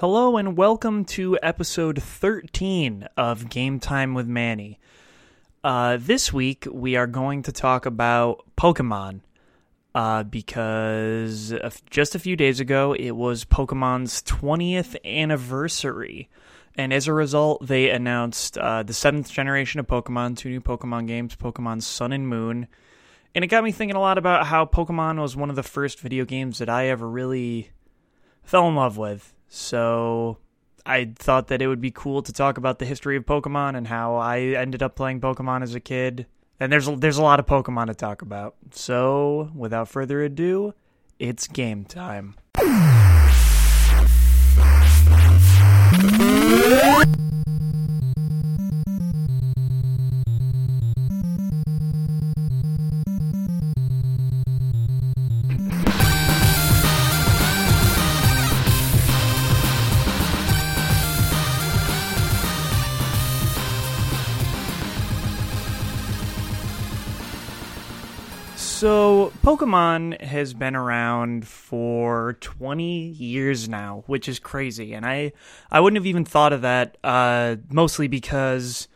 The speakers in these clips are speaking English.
Hello and welcome to episode 13 of Game Time with Manny. Uh, this week we are going to talk about Pokemon uh, because just a few days ago it was Pokemon's 20th anniversary. And as a result, they announced uh, the seventh generation of Pokemon, two new Pokemon games, Pokemon Sun and Moon. And it got me thinking a lot about how Pokemon was one of the first video games that I ever really fell in love with. So I thought that it would be cool to talk about the history of Pokemon and how I ended up playing Pokemon as a kid. And there's a, there's a lot of Pokemon to talk about. So without further ado, it's game time. So, Pokemon has been around for 20 years now, which is crazy. And I, I wouldn't have even thought of that, uh, mostly because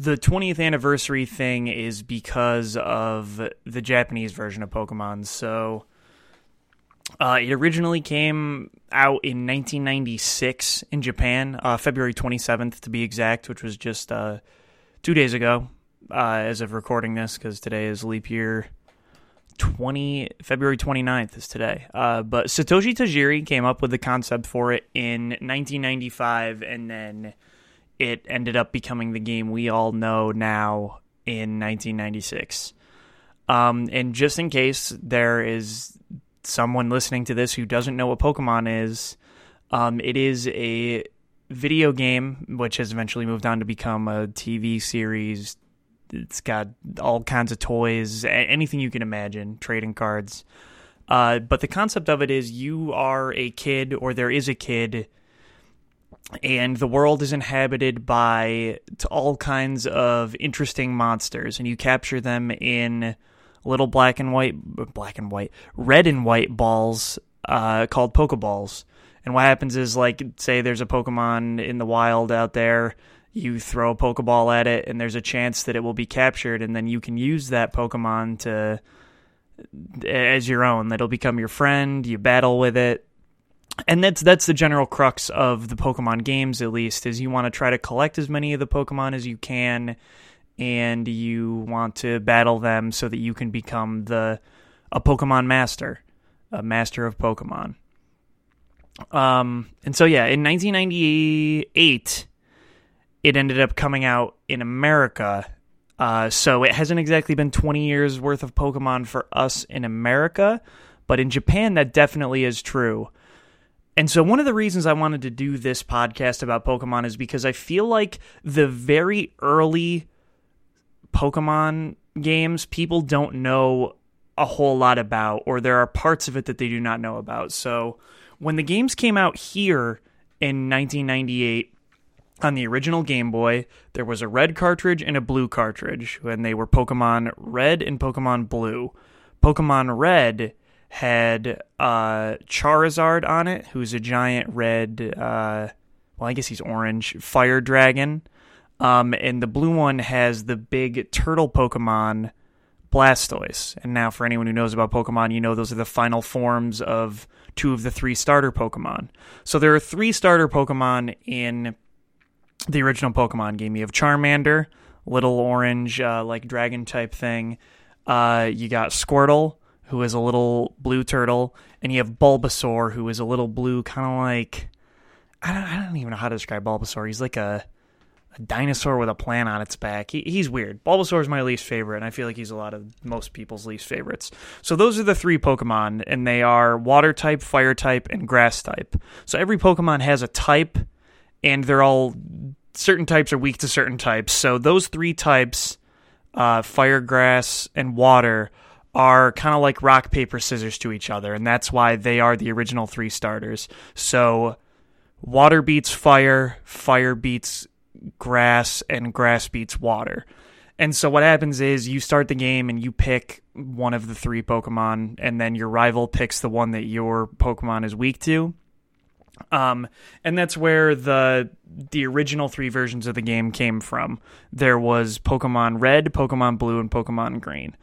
the 20th anniversary thing is because of the Japanese version of Pokemon. So, uh, it originally came out in 1996 in Japan, uh, February 27th to be exact, which was just uh, two days ago uh, as of recording this, because today is leap year 20 February 29th is today. Uh, but Satoshi Tajiri came up with the concept for it in 1995 and then it ended up becoming the game we all know now in 1996. Um, and just in case there is someone listening to this who doesn't know what Pokemon is, um, it is a video game which has eventually moved on to become a TV series, it's got all kinds of toys, anything you can imagine, trading cards. Uh, but the concept of it is you are a kid, or there is a kid, and the world is inhabited by all kinds of interesting monsters, and you capture them in little black and white, black and white, red and white balls uh, called Pokeballs. And what happens is, like, say there's a Pokemon in the wild out there, you throw a Pokeball at it, and there's a chance that it will be captured, and then you can use that Pokemon to as your own. That'll become your friend. You battle with it, and that's that's the general crux of the Pokemon games. At least is you want to try to collect as many of the Pokemon as you can, and you want to battle them so that you can become the a Pokemon master, a master of Pokemon. Um, and so yeah, in 1998 it ended up coming out in America. Uh, so it hasn't exactly been 20 years worth of Pokemon for us in America, but in Japan, that definitely is true. And so, one of the reasons I wanted to do this podcast about Pokemon is because I feel like the very early Pokemon games, people don't know a whole lot about, or there are parts of it that they do not know about. So, when the games came out here in 1998, on the original Game Boy, there was a red cartridge and a blue cartridge, and they were Pokemon Red and Pokemon Blue. Pokemon Red had uh, Charizard on it, who's a giant red, uh, well, I guess he's orange, fire dragon. Um, and the blue one has the big turtle Pokemon, Blastoise. And now, for anyone who knows about Pokemon, you know those are the final forms of two of the three starter Pokemon. So there are three starter Pokemon in the original Pokemon game. You have Charmander, little orange, uh, like dragon type thing. Uh, you got Squirtle, who is a little blue turtle, and you have Bulbasaur, who is a little blue, kind of like I don't, I don't even know how to describe Bulbasaur. He's like a, a dinosaur with a plant on its back. He, he's weird. Bulbasaur is my least favorite, and I feel like he's a lot of most people's least favorites. So those are the three Pokemon, and they are Water type, Fire type, and Grass type. So every Pokemon has a type and they're all certain types are weak to certain types. So those three types, uh, fire, grass, and water, are kind of like rock, paper, scissors to each other, and that's why they are the original three starters. So water beats fire, fire beats grass, and grass beats water. And so what happens is you start the game and you pick one of the three Pokemon, and then your rival picks the one that your Pokemon is weak to Um, and that's where the the original three versions of the game came from. There was Pokemon Red, Pokemon Blue, and Pokemon Green.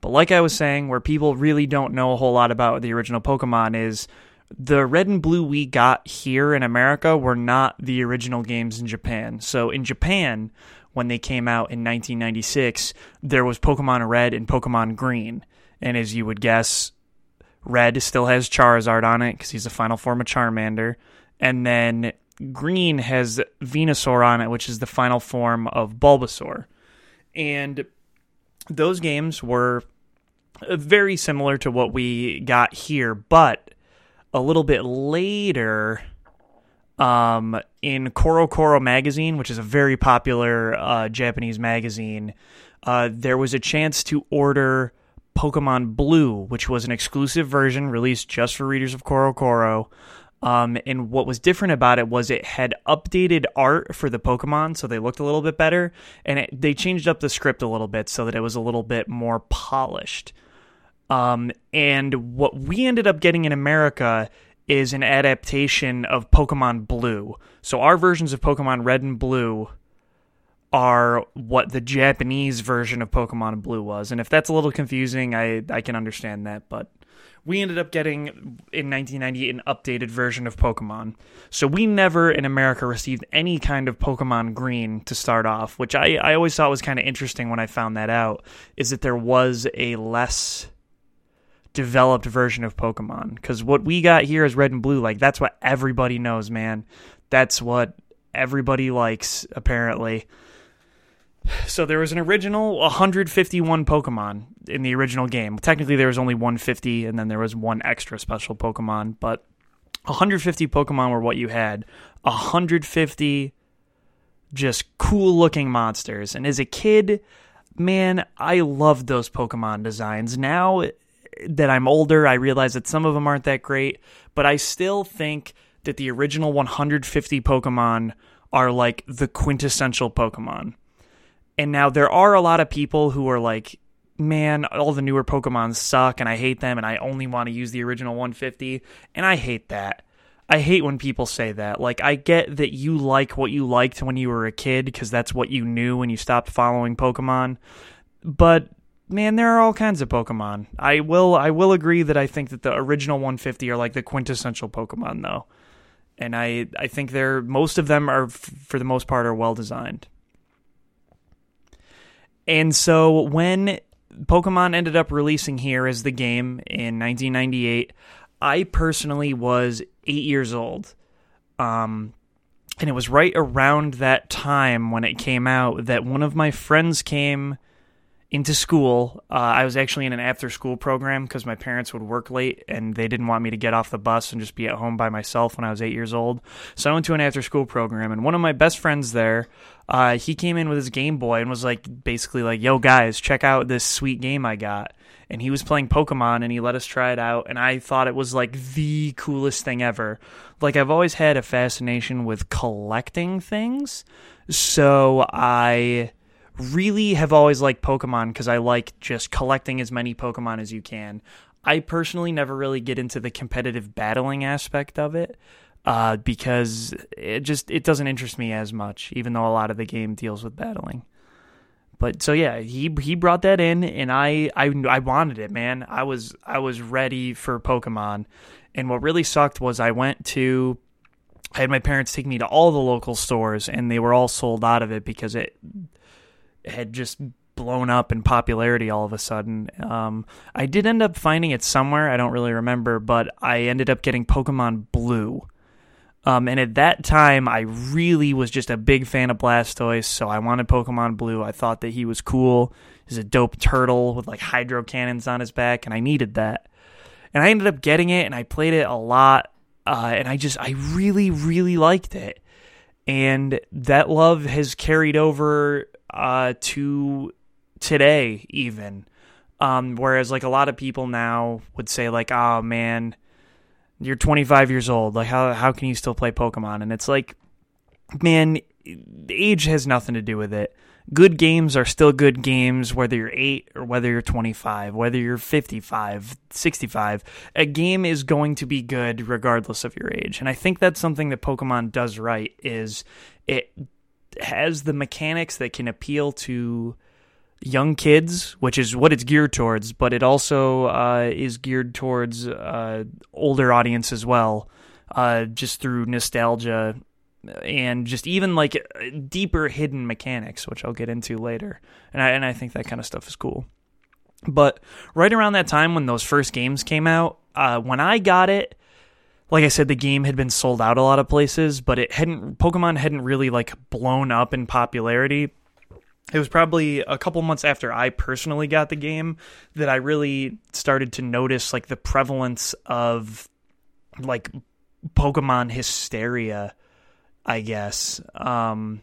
But like I was saying, where people really don't know a whole lot about the original Pokemon is the red and blue we got here in America were not the original games in Japan. So in Japan, when they came out in 1996, there was Pokemon Red and Pokemon Green. And as you would guess, Red still has Charizard on it because he's the final form of Charmander. And then Green has Venusaur on it, which is the final form of Bulbasaur. And those games were very similar to what we got here, but a little bit later um, in CoroCoro magazine, which is a very popular uh, Japanese magazine, uh, there was a chance to order Pokemon Blue, which was an exclusive version released just for readers of CoroCoro. Um, and what was different about it was it had updated art for the Pokemon, so they looked a little bit better, and it, they changed up the script a little bit so that it was a little bit more polished. Um, and what we ended up getting in America is an adaptation of Pokemon Blue. So our versions of Pokemon Red and Blue are what the Japanese version of Pokemon Blue was. And if that's a little confusing, I I can understand that, but we ended up getting in 1998 an updated version of Pokemon. So we never in America received any kind of Pokemon Green to start off, which I, I always thought was kind of interesting when I found that out, is that there was a less developed version of Pokemon. Because what we got here is red and blue. Like, that's what everybody knows, man. That's what everybody likes, apparently. So there was an original 151 Pokemon in the original game. Technically, there was only 150, and then there was one extra special Pokemon, but 150 Pokemon were what you had. 150 just cool looking monsters. And as a kid, man, I loved those Pokemon designs. Now that I'm older, I realize that some of them aren't that great, but I still think that the original 150 Pokemon are like the quintessential Pokemon. And now there are a lot of people who are like, man, all the newer Pokemon suck and I hate them and I only want to use the original 150. And I hate that. I hate when people say that. Like, I get that you like what you liked when you were a kid because that's what you knew when you stopped following Pokemon. But man, there are all kinds of Pokemon. I will I will agree that I think that the original 150 are like the quintessential Pokemon though. And I I think they're most of them are for the most part are well designed. And so when Pokemon ended up releasing here as the game in 1998, I personally was 8 years old. Um and it was right around that time when it came out that one of my friends came into school. Uh, I was actually in an after school program because my parents would work late and they didn't want me to get off the bus and just be at home by myself when I was eight years old. So I went to an after school program, and one of my best friends there, uh, he came in with his Game Boy and was like, basically like, "Yo guys, check out this sweet game I got." And he was playing Pokemon and he let us try it out, and I thought it was like the coolest thing ever. Like I've always had a fascination with collecting things, so I really have always liked Pokemon because I like just collecting as many Pokemon as you can. I personally never really get into the competitive battling aspect of it uh, because it just it doesn't interest me as much, even though a lot of the game deals with battling. But so yeah, he he brought that in, and I I I wanted it, man. I was I was ready for Pokemon, and what really sucked was I went to I had my parents take me to all the local stores, and they were all sold out of it because it had just blown up in popularity all of a sudden. Um, I did end up finding it somewhere. I don't really remember, but I ended up getting Pokemon Blue. Um, and at that time, I really was just a big fan of Blastoise, so I wanted Pokemon Blue. I thought that he was cool. He's a dope turtle with like hydro cannons on his back, and I needed that. And I ended up getting it, and I played it a lot, uh, and I just, I really, really liked it. And that love has carried over uh, to today, even. Um, whereas, like, a lot of people now would say, like, oh man, you're 25 years old. Like, how, how can you still play Pokemon? And it's like, man, age has nothing to do with it. good games are still good games whether you're 8 or whether you're 25 whether you're 55 65 a game is going to be good regardless of your age and i think that's something that pokemon does right is it has the mechanics that can appeal to young kids which is what it's geared towards but it also uh, is geared towards uh, older audience as well uh, just through nostalgia and just even like deeper hidden mechanics, which I'll get into later. And I and I think that kind of stuff is cool. But right around that time when those first games came out, uh, when I got it, like I said, the game had been sold out a lot of places, but it hadn't. Pokemon hadn't really like blown up in popularity. It was probably a couple months after I personally got the game that I really started to notice like the prevalence of like Pokemon hysteria I guess. Um,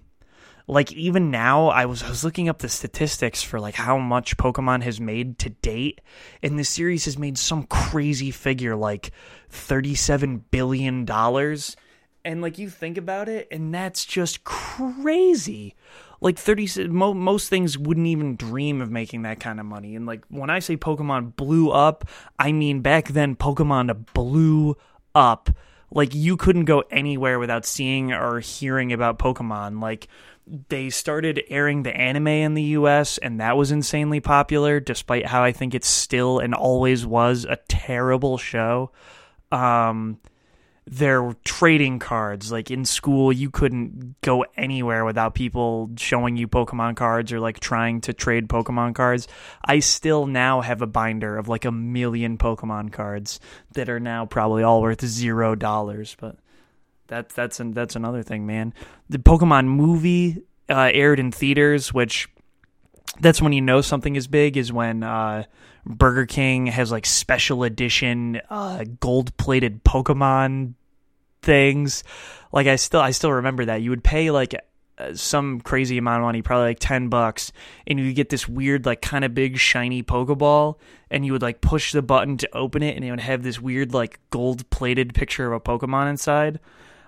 like even now, I was I was looking up the statistics for like how much Pokemon has made to date, and the series has made some crazy figure like thirty seven billion dollars. And like you think about it, and that's just crazy. Like thirty, mo- most things wouldn't even dream of making that kind of money. And like when I say Pokemon blew up, I mean back then Pokemon blew up like you couldn't go anywhere without seeing or hearing about Pokemon. Like they started airing the anime in the US and that was insanely popular despite how I think it still and always was a terrible show. Um were trading cards. Like in school, you couldn't go anywhere without people showing you Pokemon cards or like trying to trade Pokemon cards. I still now have a binder of like a million Pokemon cards that are now probably all worth zero dollars. But that's that's an, that's another thing, man. The Pokemon movie uh, aired in theaters, which that's when you know something is big. Is when uh, Burger King has like special edition uh, gold plated Pokemon things. Like I still I still remember that you would pay like uh, some crazy amount of money, probably like 10 bucks, and you get this weird, like, kind of big, shiny Pokeball, and you would, like, push the button to open it, and it would have this weird, like, gold plated picture of a Pokemon inside.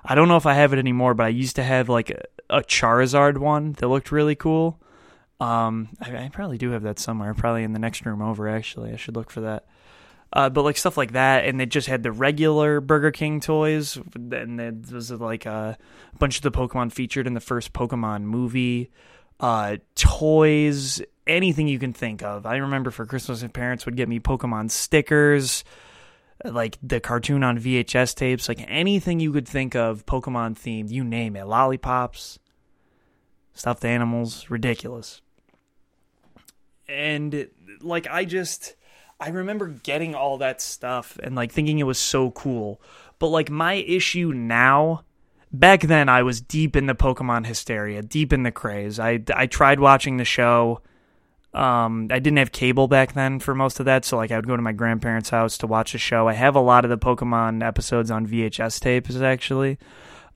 I don't know if I have it anymore, but I used to have, like, a, a Charizard one that looked really cool. Um, I, I, probably do have that somewhere, probably in the next room over, actually. I should look for that. Uh, but like stuff like that, and they just had the regular Burger King toys, and there was like a bunch of the Pokemon featured in the first Pokemon movie. Uh, toys, anything you can think of. I remember for Christmas, my parents would get me Pokemon stickers, like the cartoon on VHS tapes, like anything you could think of Pokemon themed, you name it. Lollipops, stuffed animals, ridiculous. And like I just I remember getting all that stuff and like thinking it was so cool. But like my issue now, back then I was deep in the Pokemon hysteria, deep in the craze. I I tried watching the show. Um, I didn't have cable back then for most of that, so like I would go to my grandparents' house to watch a show. I have a lot of the Pokemon episodes on VHS tapes actually.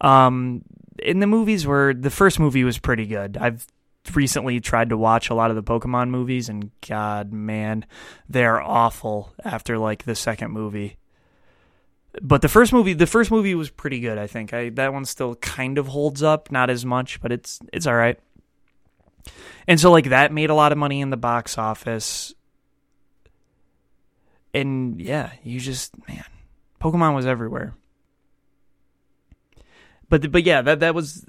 Um, in the movies were the first movie was pretty good. I've recently tried to watch a lot of the Pokemon movies, and God, man, they're awful after like the second movie. But the first movie, the first movie was pretty good. I think I that one still kind of holds up, not as much, but it's it's all right. And so like that made a lot of money in the box office. And yeah, you just man, Pokemon was everywhere. But but yeah, that that was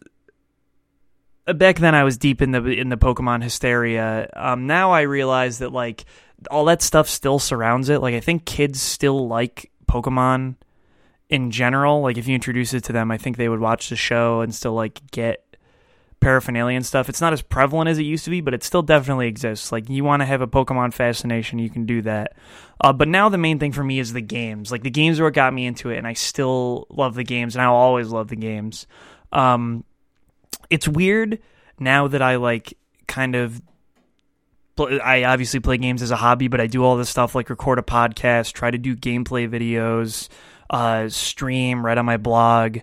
back then I was deep in the in the Pokemon hysteria. Um, now I realize that like all that stuff still surrounds it. Like I think kids still like Pokemon in general. Like if you introduce it to them, I think they would watch the show and still like get paraphernalia and stuff. It's not as prevalent as it used to be, but it still definitely exists. Like you want to have a Pokemon fascination, you can do that. Uh, but now the main thing for me is the games. Like the games are what got me into it, and I still love the games, and I'll always love the games. Um, it's weird now that I like kind of I obviously play games as a hobby, but I do all this stuff like record a podcast, try to do gameplay videos, uh, stream, write on my blog.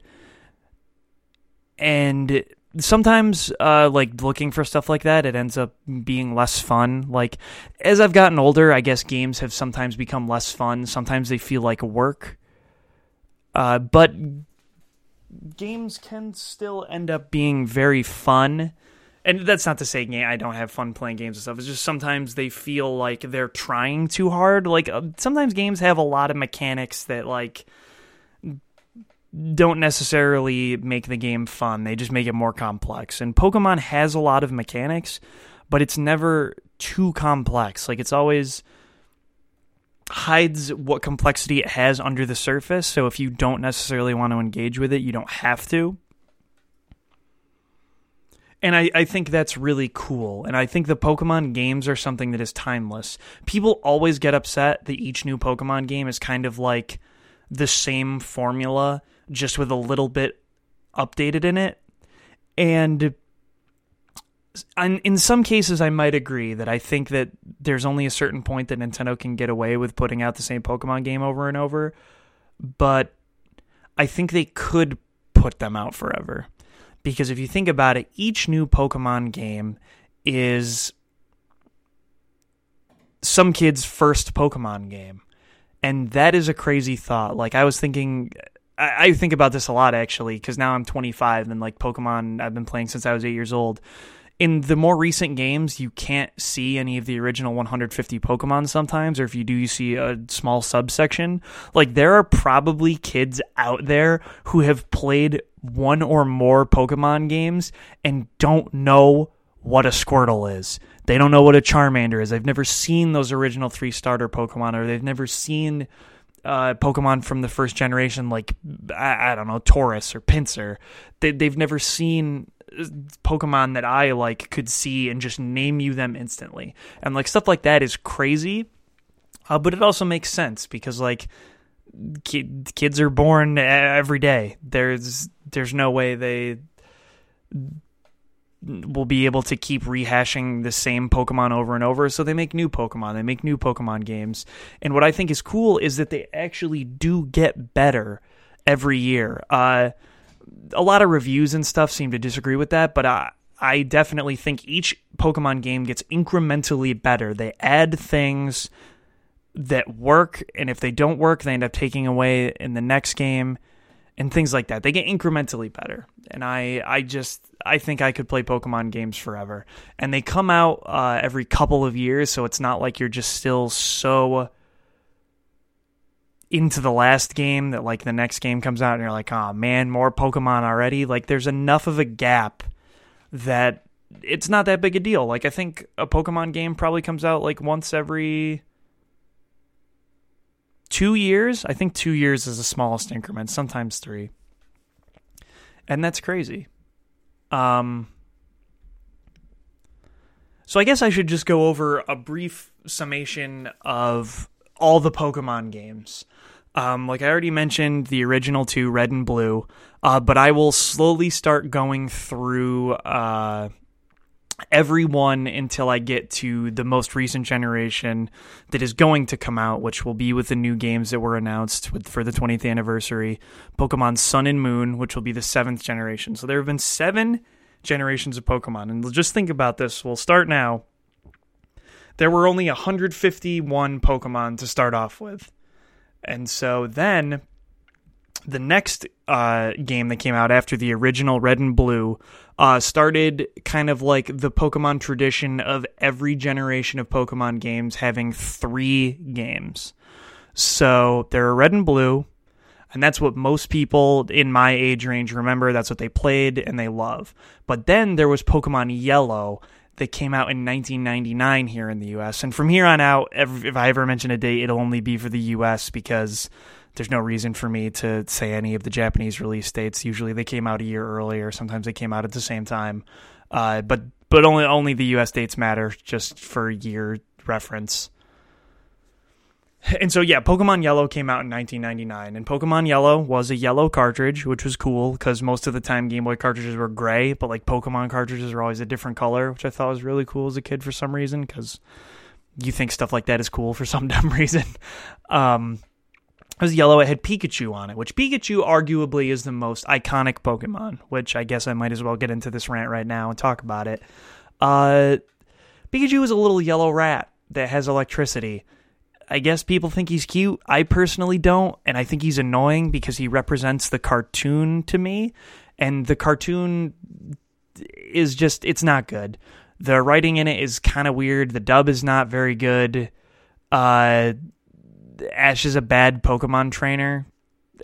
And sometimes uh, like looking for stuff like that, it ends up being less fun. Like as I've gotten older, I guess games have sometimes become less fun. Sometimes they feel like work. Uh, but games can still end up being very fun and that's not to say I don't have fun playing games and stuff. It's just sometimes they feel like they're trying too hard. Like uh, sometimes games have a lot of mechanics that like don't necessarily make the game fun. They just make it more complex. And Pokemon has a lot of mechanics, but it's never too complex. Like it's always hides what complexity it has under the surface. So if you don't necessarily want to engage with it, you don't have to. And I, I think that's really cool. And I think the Pokemon games are something that is timeless. People always get upset that each new Pokemon game is kind of like the same formula, just with a little bit updated in it. And in some cases, I might agree that I think that there's only a certain point that Nintendo can get away with putting out the same Pokemon game over and over. But I think they could put them out forever because if you think about it, each new Pokemon game is some kid's first Pokemon game. And that is a crazy thought. Like, I was thinking, I, I think about this a lot actually, because now I'm 25 and like Pokemon I've been playing since I was eight years old in the more recent games, you can't see any of the original 150 Pokemon sometimes, or if you do, you see a small subsection. Like, there are probably kids out there who have played one or more Pokemon games and don't know what a Squirtle is. They don't know what a Charmander is. They've never seen those original three starter Pokemon, or they've never seen uh, Pokemon from the first generation, like I, I don't know, Tauros or Pinsir. They, they've never seen Pokemon that I like could see and just name you them instantly. And like stuff like that is crazy, uh, but it also makes sense because like ki- kids are born every day. There's there's no way they will be able to keep rehashing the same Pokemon over and over. So they make new Pokemon, they make new Pokemon games. And what I think is cool is that they actually do get better every year. Uh, a lot of reviews and stuff seem to disagree with that, but I I definitely think each Pokemon game gets incrementally better. They add things that work, and if they don't work, they end up taking away in the next game and things like that. They get incrementally better. And I I just I think I could play Pokemon games forever. And they come out uh, every couple of years, so it's not like you're just still so into the last game that like the next game comes out and you're like, oh man, more Pokemon already. Like there's enough of a gap that it's not that big a deal. Like I think a Pokemon game probably comes out like once every two years. I think two years is the smallest increment, sometimes three. And that's crazy. Um so I guess I should just go over a brief summation of all the Pokemon games. Um, like I already mentioned, the original two, Red and Blue, uh, but I will slowly start going through uh, every one until I get to the most recent generation that is going to come out, which will be with the new games that were announced with, for the 20th anniversary Pokemon Sun and Moon, which will be the seventh generation. So there have been seven generations of Pokemon. And just think about this. We'll start now. There were only 151 Pokemon to start off with. And so then the next uh, game that came out after the original Red and Blue uh, started kind of like the Pokemon tradition of every generation of Pokemon games having three games. So there are Red and Blue, and that's what most people in my age range remember. That's what they played and they love. But then there was Pokemon Yellow, that came out in 1999 here in the US. And from here on out, if I ever mention a date, it'll only be for the US because there's no reason for me to say any of the Japanese release dates. Usually they came out a year earlier, sometimes they came out at the same time. Uh, but but only only the US dates matter just for year reference. And so yeah, Pokemon Yellow came out in 1999, and Pokemon Yellow was a yellow cartridge, which was cool because most of the time Game Boy cartridges were gray, but like Pokemon cartridges are always a different color, which I thought was really cool as a kid for some reason because you think stuff like that is cool for some dumb reason. Um, was yellow. It had Pikachu on it, which Pikachu arguably is the most iconic Pokemon. Which I guess I might as well get into this rant right now and talk about it. Uh, Pikachu is a little yellow rat that has electricity I guess people think he's cute. I personally don't, and I think he's annoying because he represents the cartoon to me, and the cartoon is just it's not good. The writing in it is kind of weird. The dub is not very good. Uh, Ash is a bad Pokemon trainer,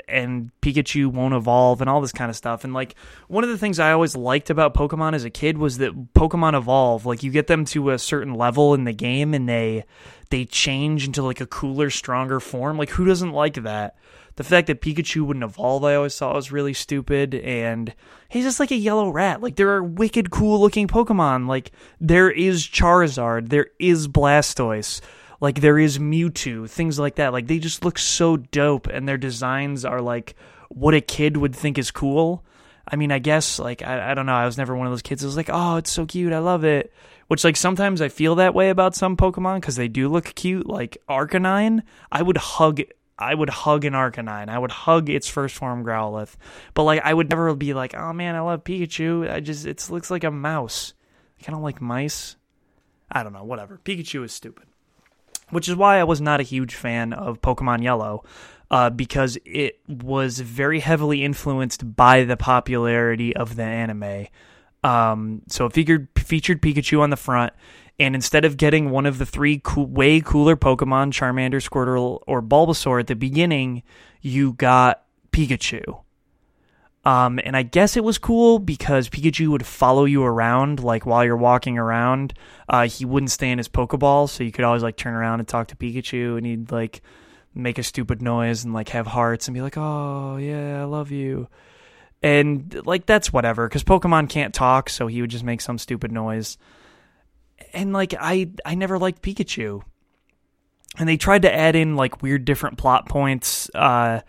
and Pikachu won't evolve, and all this kind of stuff. And like one of the things I always liked about Pokemon as a kid was that Pokemon evolve. Like you get them to a certain level in the game, and they they change into like a cooler, stronger form. Like who doesn't like that? The fact that Pikachu wouldn't evolve, I always thought was really stupid. And he's just like a yellow rat. Like there are wicked cool looking Pokemon. Like there is Charizard, there is Blastoise, like there is Mewtwo, things like that. Like they just look so dope, and their designs are like what a kid would think is cool. I mean, I guess like I, I don't know. I was never one of those kids. I was like, oh, it's so cute. I love it. Which like sometimes I feel that way about some Pokemon because they do look cute. Like Arcanine, I would hug I would hug an Arcanine. I would hug its first form Growlithe. But like I would never be like, "Oh man, I love Pikachu." I just it looks like a mouse. I don't like mice. I don't know, whatever. Pikachu is stupid. Which is why I was not a huge fan of Pokemon Yellow. Uh, because it was very heavily influenced by the popularity of the anime. Um, so it figured, featured Pikachu on the front, and instead of getting one of the three cool, way cooler Pokemon, Charmander, Squirtle, or Bulbasaur at the beginning, you got Pikachu. Um, and I guess it was cool because Pikachu would follow you around, like while you're walking around. Uh, he wouldn't stay in his Pokeball, so you could always like turn around and talk to Pikachu, and he'd like make a stupid noise and like have hearts and be like, "Oh yeah, I love you," and like that's whatever because Pokemon can't talk, so he would just make some stupid noise and like I I never liked Pikachu. And they tried to add in like weird different plot points uh,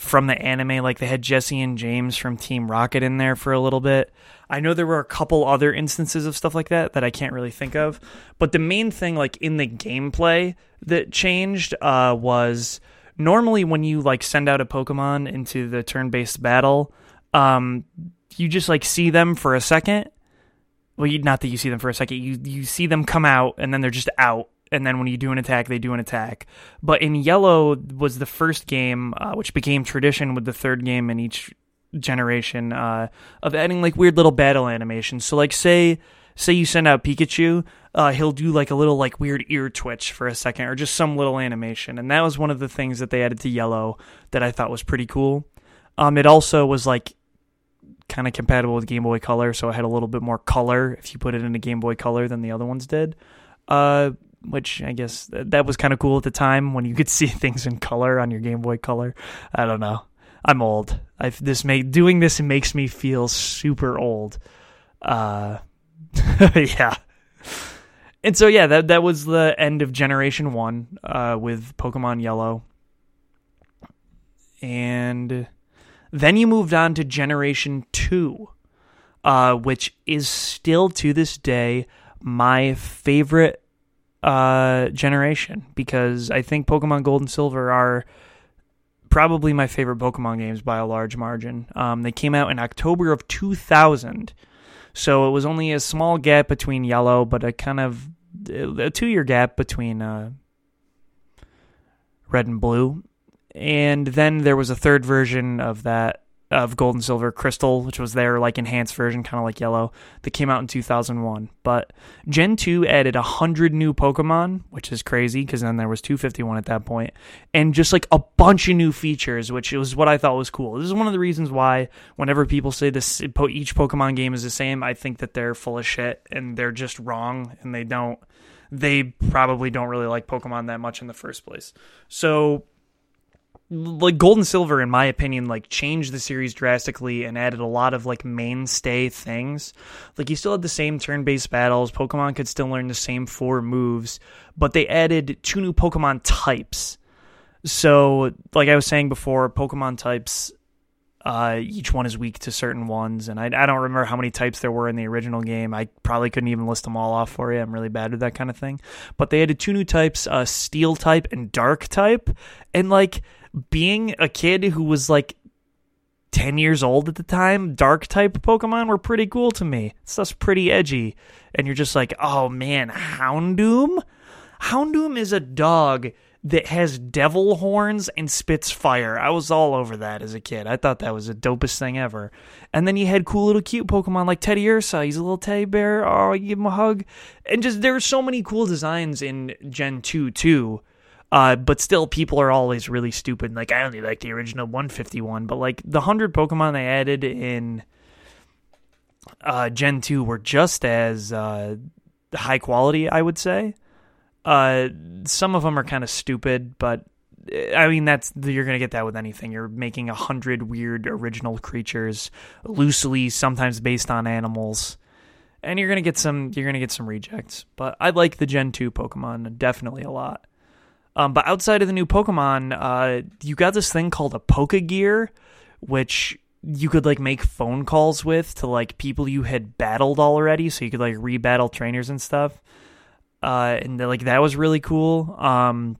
from the anime, like they had Jessie and James from Team Rocket in there for a little bit. I know there were a couple other instances of stuff like that that I can't really think of, but the main thing, like in the gameplay that changed, uh, was normally when you like send out a Pokemon into the turn-based battle, um, you just like see them for a second well, you, not that you see them for a second. You you see them come out and then they're just out. And then when you do an attack, they do an attack. But in yellow was the first game, uh, which became tradition with the third game in each generation uh, of adding like weird little battle animations. So like say say you send out Pikachu, uh, he'll do like a little like weird ear twitch for a second or just some little animation. And that was one of the things that they added to yellow that I thought was pretty cool. Um, it also was like kind of compatible with Game Boy Color, so it had a little bit more color if you put it into Game Boy Color than the other ones did. Uh, which I guess that was kind of cool at the time when you could see things in color on your Game Boy Color. I don't know. I'm old. I've this make doing this makes me feel super old. Uh, yeah. And so yeah, that that was the end of Generation One uh, with Pokemon Yellow, and then you moved on to Generation 2, uh, which is still to this day my favorite uh, generation because I think Pokemon Gold and Silver are probably my favorite Pokemon games by a large margin. Um, they came out in October of 2000, so it was only a small gap between Yellow, but a kind of a two year gap between uh, Red and Blue and then there was a third version of that of gold and silver crystal which was their like enhanced version kind of like yellow that came out in 2001 but gen 2 added 100 new pokemon which is crazy because then there was 251 at that point and just like a bunch of new features which was what i thought was cool. This is one of the reasons why whenever people say this each pokemon game is the same i think that they're full of shit and they're just wrong and they don't they probably don't really like pokemon that much in the first place. So like gold and silver in my opinion like changed the series drastically and added a lot of like mainstay things like you still had the same turn-based battles pokemon could still learn the same four moves but they added two new pokemon types so like i was saying before pokemon types uh, each one is weak to certain ones, and I, I don't remember how many types there were in the original game. I probably couldn't even list them all off for you. I'm really bad at that kind of thing. But they added two new types: uh, Steel type and Dark type, and like being a kid who was like 10 years old at the time, dark type Pokemon were pretty cool to me. Stuff's pretty edgy. And you're just like, oh man, Houndoom? Houndoom is a dog that has devil horns and spits fire. I was all over that as a kid. I thought that was the dopest thing ever. And then you had cool little cute Pokemon like Teddiursa. He's a little teddy bear. Oh, give him a hug. And just there are so many cool designs in Gen 2 too. Uh, but still, people are always really stupid. Like, I only like the original 151. But, like, the 100 Pokemon they added in uh, Gen 2 were just as uh, high quality, I would say. Uh, some of them are kind of stupid, but I mean that's you're gonna get that with anything. You're making a hundred weird original creatures, loosely sometimes based on animals, and you're gonna get some you're gonna get some rejects. But I like the Gen two Pokemon definitely a lot. Um, but outside of the new Pokemon, uh, you got this thing called a Pokegear, which you could like make phone calls with to like people you had battled already, so you could like rebattle trainers and stuff uh, and like that was really cool. Um,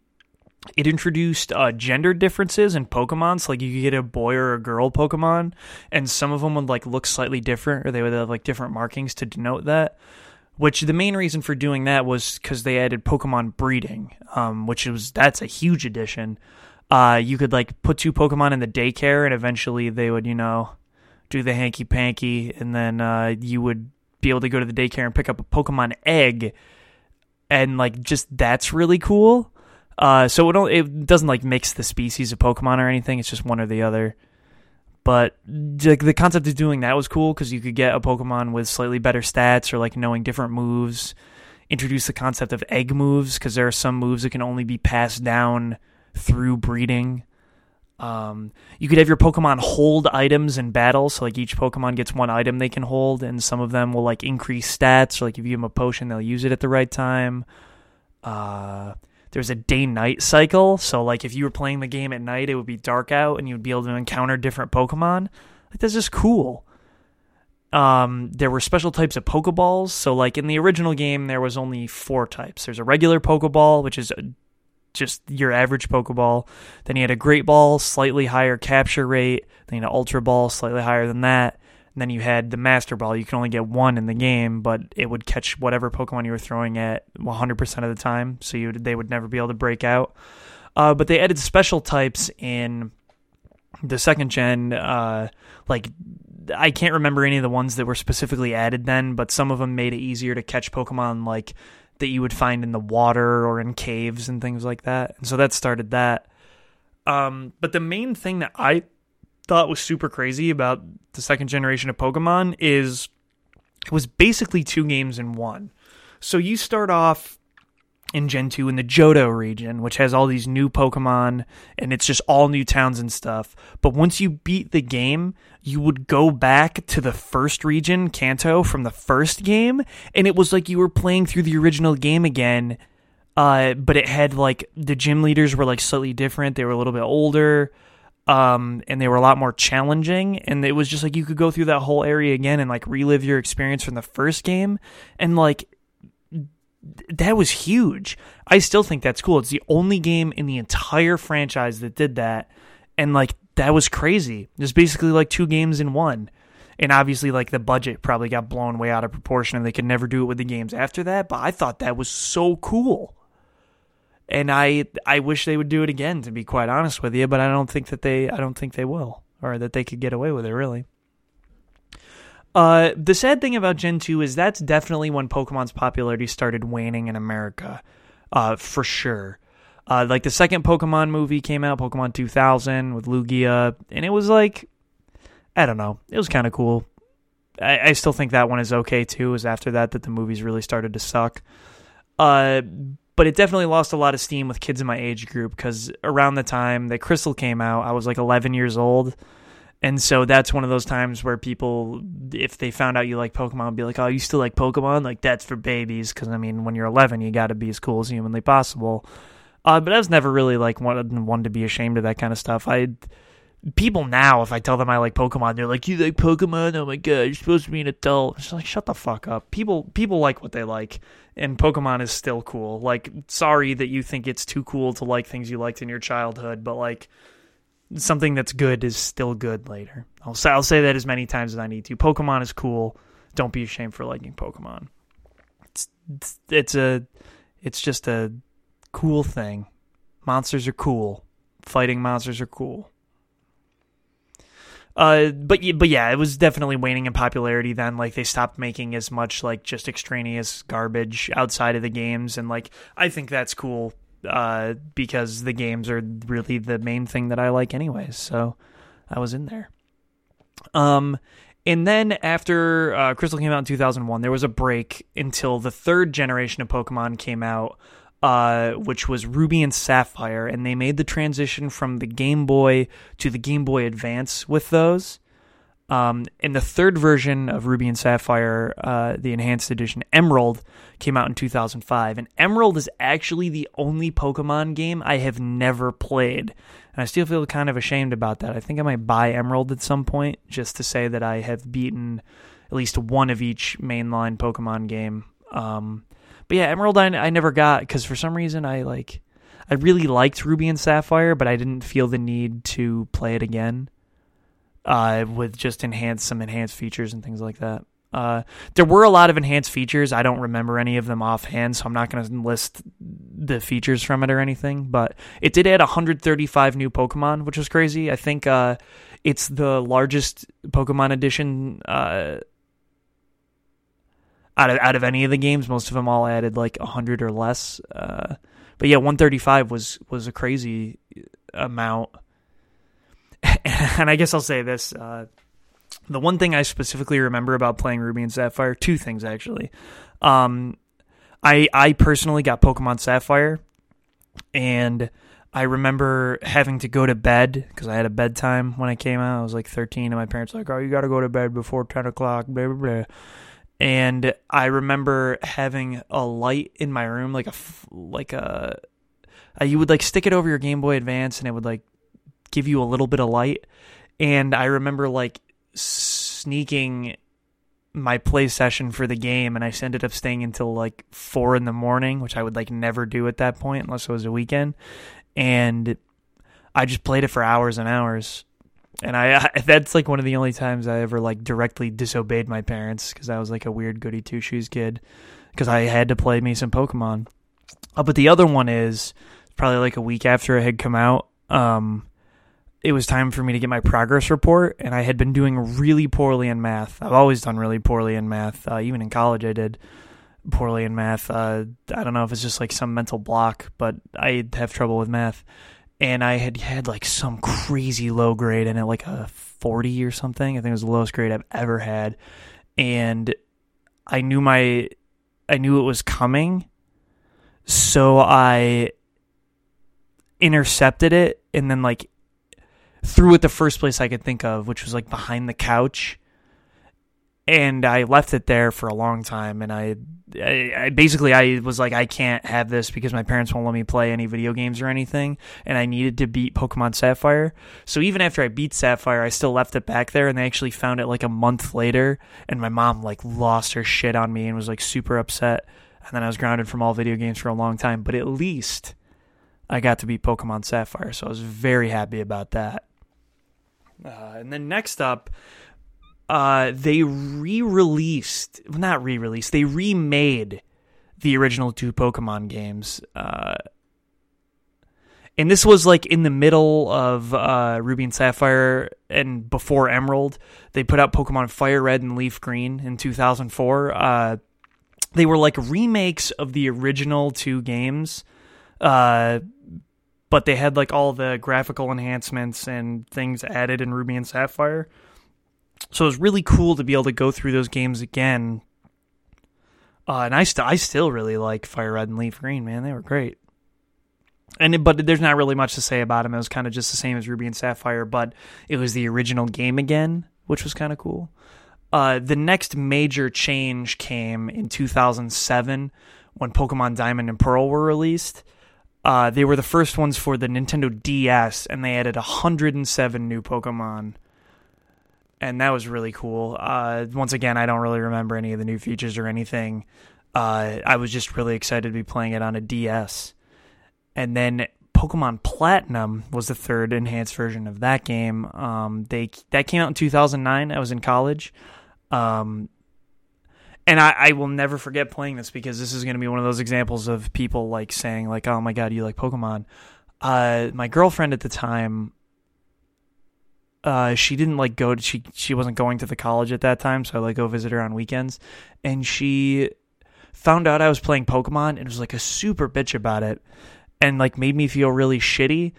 it introduced uh, gender differences in Pokemon. So like you could get a boy or a girl Pokemon, and some of them would like look slightly different, or they would have like different markings to denote that. Which the main reason for doing that was because they added Pokemon breeding, um, which was that's a huge addition. Uh, you could like put two Pokemon in the daycare, and eventually they would, you know, do the hanky panky, and then uh, you would be able to go to the daycare and pick up a Pokemon egg and like just that's really cool. Uh, so it it doesn't like mix the species of Pokemon or anything. It's just one or the other. But like the concept of doing that was cool because you could get a Pokemon with slightly better stats or like knowing different moves. Introduce the concept of egg moves because there are some moves that can only be passed down through breeding. Um, you could have your Pokemon hold items in battle, so like each Pokemon gets one item they can hold, and some of them will like increase stats. Or like if you give them a potion, they'll use it at the right time. Uh, there's a day-night cycle, so like if you were playing the game at night, it would be dark out, and you would be able to encounter different Pokemon. Like that's just cool. Um, there were special types of Pokeballs. So like in the original game, there was only four types. There's a regular Pokeball, which is just your average Pokeball. Then you had a Great Ball, slightly higher capture rate. Then you had an Ultra Ball, slightly higher than that. And then you had the Master Ball. You can only get one in the game, but it would catch whatever Pokemon you were throwing at 100% of the time, so you they would never be able to break out. Uh, but they added special types in the second gen. Uh, like I can't remember any of the ones that were specifically added then, but some of them made it easier to catch Pokemon like that you would find in the water or in caves and things like that. And so that started that. Um, but the main thing that I thought was super crazy about the second generation of Pokemon is it was basically two games in one. So you start off in Gen 2 in the Johto region, which has all these new Pokemon and it's just all new towns and stuff. But once you beat the game, you would go back to the first region, Kanto, from the first game, and it was like you were playing through the original game again. Uh, but it had like the gym leaders were like slightly different. They were a little bit older. Um, and they were a lot more challenging. And it was just like you could go through that whole area again and like relive your experience from the first game. And like that was huge. I still think that's cool. It's the only game in the entire franchise that did that. And like that was crazy. There's basically like two games in one. And obviously like the budget probably got blown way out of proportion and they could never do it with the games after that, but I thought that was so cool. And I I wish they would do it again to be quite honest with you, but I don't think that they I don't think they will or that they could get away with it really. Uh, the sad thing about Gen 2 is that's definitely when Pokemon's popularity started waning in America, uh, for sure. Uh, like the second Pokemon movie came out, Pokemon 2000 with Lugia, and it was like, I don't know, it was kind of cool. I, I, still think that one is okay too. Was after that that the movies really started to suck. Uh, but it definitely lost a lot of steam with kids in my age group because around the time that Crystal came out, I was like 11 years old and so that's one of those times where people, if they found out you like Pokemon, be like, "Oh, you still like Pokemon? Like that's for babies." Because I mean, when you're 11, you got to be as cool as humanly possible. Uh, but I was never really like one one to be ashamed of that kind of stuff. I people now, if I tell them I like Pokemon, they're like, "You like Pokemon? Oh my god, you're supposed to be an adult." It's like, shut the fuck up. People people like what they like, and Pokemon is still cool. Like, sorry that you think it's too cool to like things you liked in your childhood, but like something that's good is still good later. I'll say, I'll say that as many times as I need to. Pokemon is cool. Don't be ashamed for liking Pokemon. It's it's a it's just a cool thing. Monsters are cool. Fighting monsters are cool. Uh, but but yeah, it was definitely waning in popularity then. Like they stopped making as much like just extraneous garbage outside of the games, and like I think that's cool. Uh, because the games are really the main thing that I like, anyways. So I was in there. Um, and then after uh, Crystal came out in 2001, there was a break until the third generation of Pokemon came out, uh, which was Ruby and Sapphire, and they made the transition from the Game Boy to the Game Boy Advance with those. Um, and the third version of Ruby and Sapphire, uh, the enhanced edition Emerald, came out in 2005. And Emerald is actually the only Pokemon game I have never played. And I still feel kind of ashamed about that. I think I might buy Emerald at some point just to say that I have beaten at least one of each mainline Pokemon game. Um, but yeah, Emerald I, I never got because for some reason I like. I really liked Ruby and Sapphire, but I didn't feel the need to play it again uh, with just enhanced some enhanced features and things like that. Uh, there were a lot of enhanced features. I don't remember any of them offhand, so I'm not going to list the features from it or anything. But it did add 135 new Pokemon, which was crazy. I think uh, it's the largest Pokemon edition uh, out of out of any of the games. Most of them all added like 100 or less. Uh, but yeah, 135 was was a crazy amount. and I guess I'll say this. Uh, the one thing I specifically remember about playing Ruby and Sapphire, two things actually. Um, I I personally got Pokemon Sapphire, and I remember having to go to bed because I had a bedtime when I came out. I was like 13, and my parents were like, "Oh, you got to go to bed before 10 o'clock." Blah blah blah. And I remember having a light in my room, like a like a, a you would like stick it over your Game Boy Advance, and it would like give you a little bit of light. And I remember like sneaking my play session for the game and I ended up staying until like four in the morning, which I would like never do at that point unless it was a weekend. And I just played it for hours and hours. And I, I that's like one of the only times I ever like directly disobeyed my parents because I was like a weird goody two shoes kid because I had to play me some Pokemon. Uh, but the other one is probably like a week after it had come out. Um, it was time for me to get my progress report, and I had been doing really poorly in math. I've always done really poorly in math. Uh, even in college, I did poorly in math. Uh, I don't know if it's just like some mental block, but I have trouble with math. And I had had like some crazy low grade in it, like a 40 or something. I think it was the lowest grade I've ever had. And I knew my, I knew it was coming. So I intercepted it and then like threw it the first place I could think of, which was like behind the couch. And I left it there for a long time, and I, I, I, basically I was like, I can't have this because my parents won't let me play any video games or anything, and I needed to beat Pokemon Sapphire. So even after I beat Sapphire, I still left it back there, and they actually found it like a month later, and my mom like lost her shit on me and was like super upset, and then I was grounded from all video games for a long time. But at least I got to beat Pokemon Sapphire, so I was very happy about that. Uh, and then next up, uh, they re-released, not re-released, they remade the original two Pokemon games. Uh, and this was like in the middle of uh, Ruby and Sapphire and before Emerald. They put out Pokemon Fire Red and Leaf Green in 2004. Uh, they were like remakes of the original two games, uh, but they had like all the graphical enhancements and things added in Ruby and Sapphire. So it was really cool to be able to go through those games again. Uh, and I, st- I still really like Fire Red and Leaf Green, man. They were great. And it, but there's not really much to say about them. It was kind of just the same as Ruby and Sapphire, but it was the original game again, which was kind of cool. Uh, the next major change came in 2007 when Pokemon Diamond and Pearl were released. Uh, they were the first ones for the Nintendo DS, and they added 107 new Pokemon. And that was really cool. Uh, once again, I don't really remember any of the new features or anything. Uh, I was just really excited to be playing it on a DS. And then Pokemon Platinum was the third enhanced version of that game. Um, they that came out in 2009. I was in college. Um, and I, I, will never forget playing this because this is going to be one of those examples of people like saying like, "Oh my god, you like Pokemon." uh, my girlfriend at the time, uh, she didn't like go to, she, she wasn't going to the college at that time. So I like go visit her on weekends and she found out I was playing Pokemon and was like a super bitch about it and like made me feel really shitty.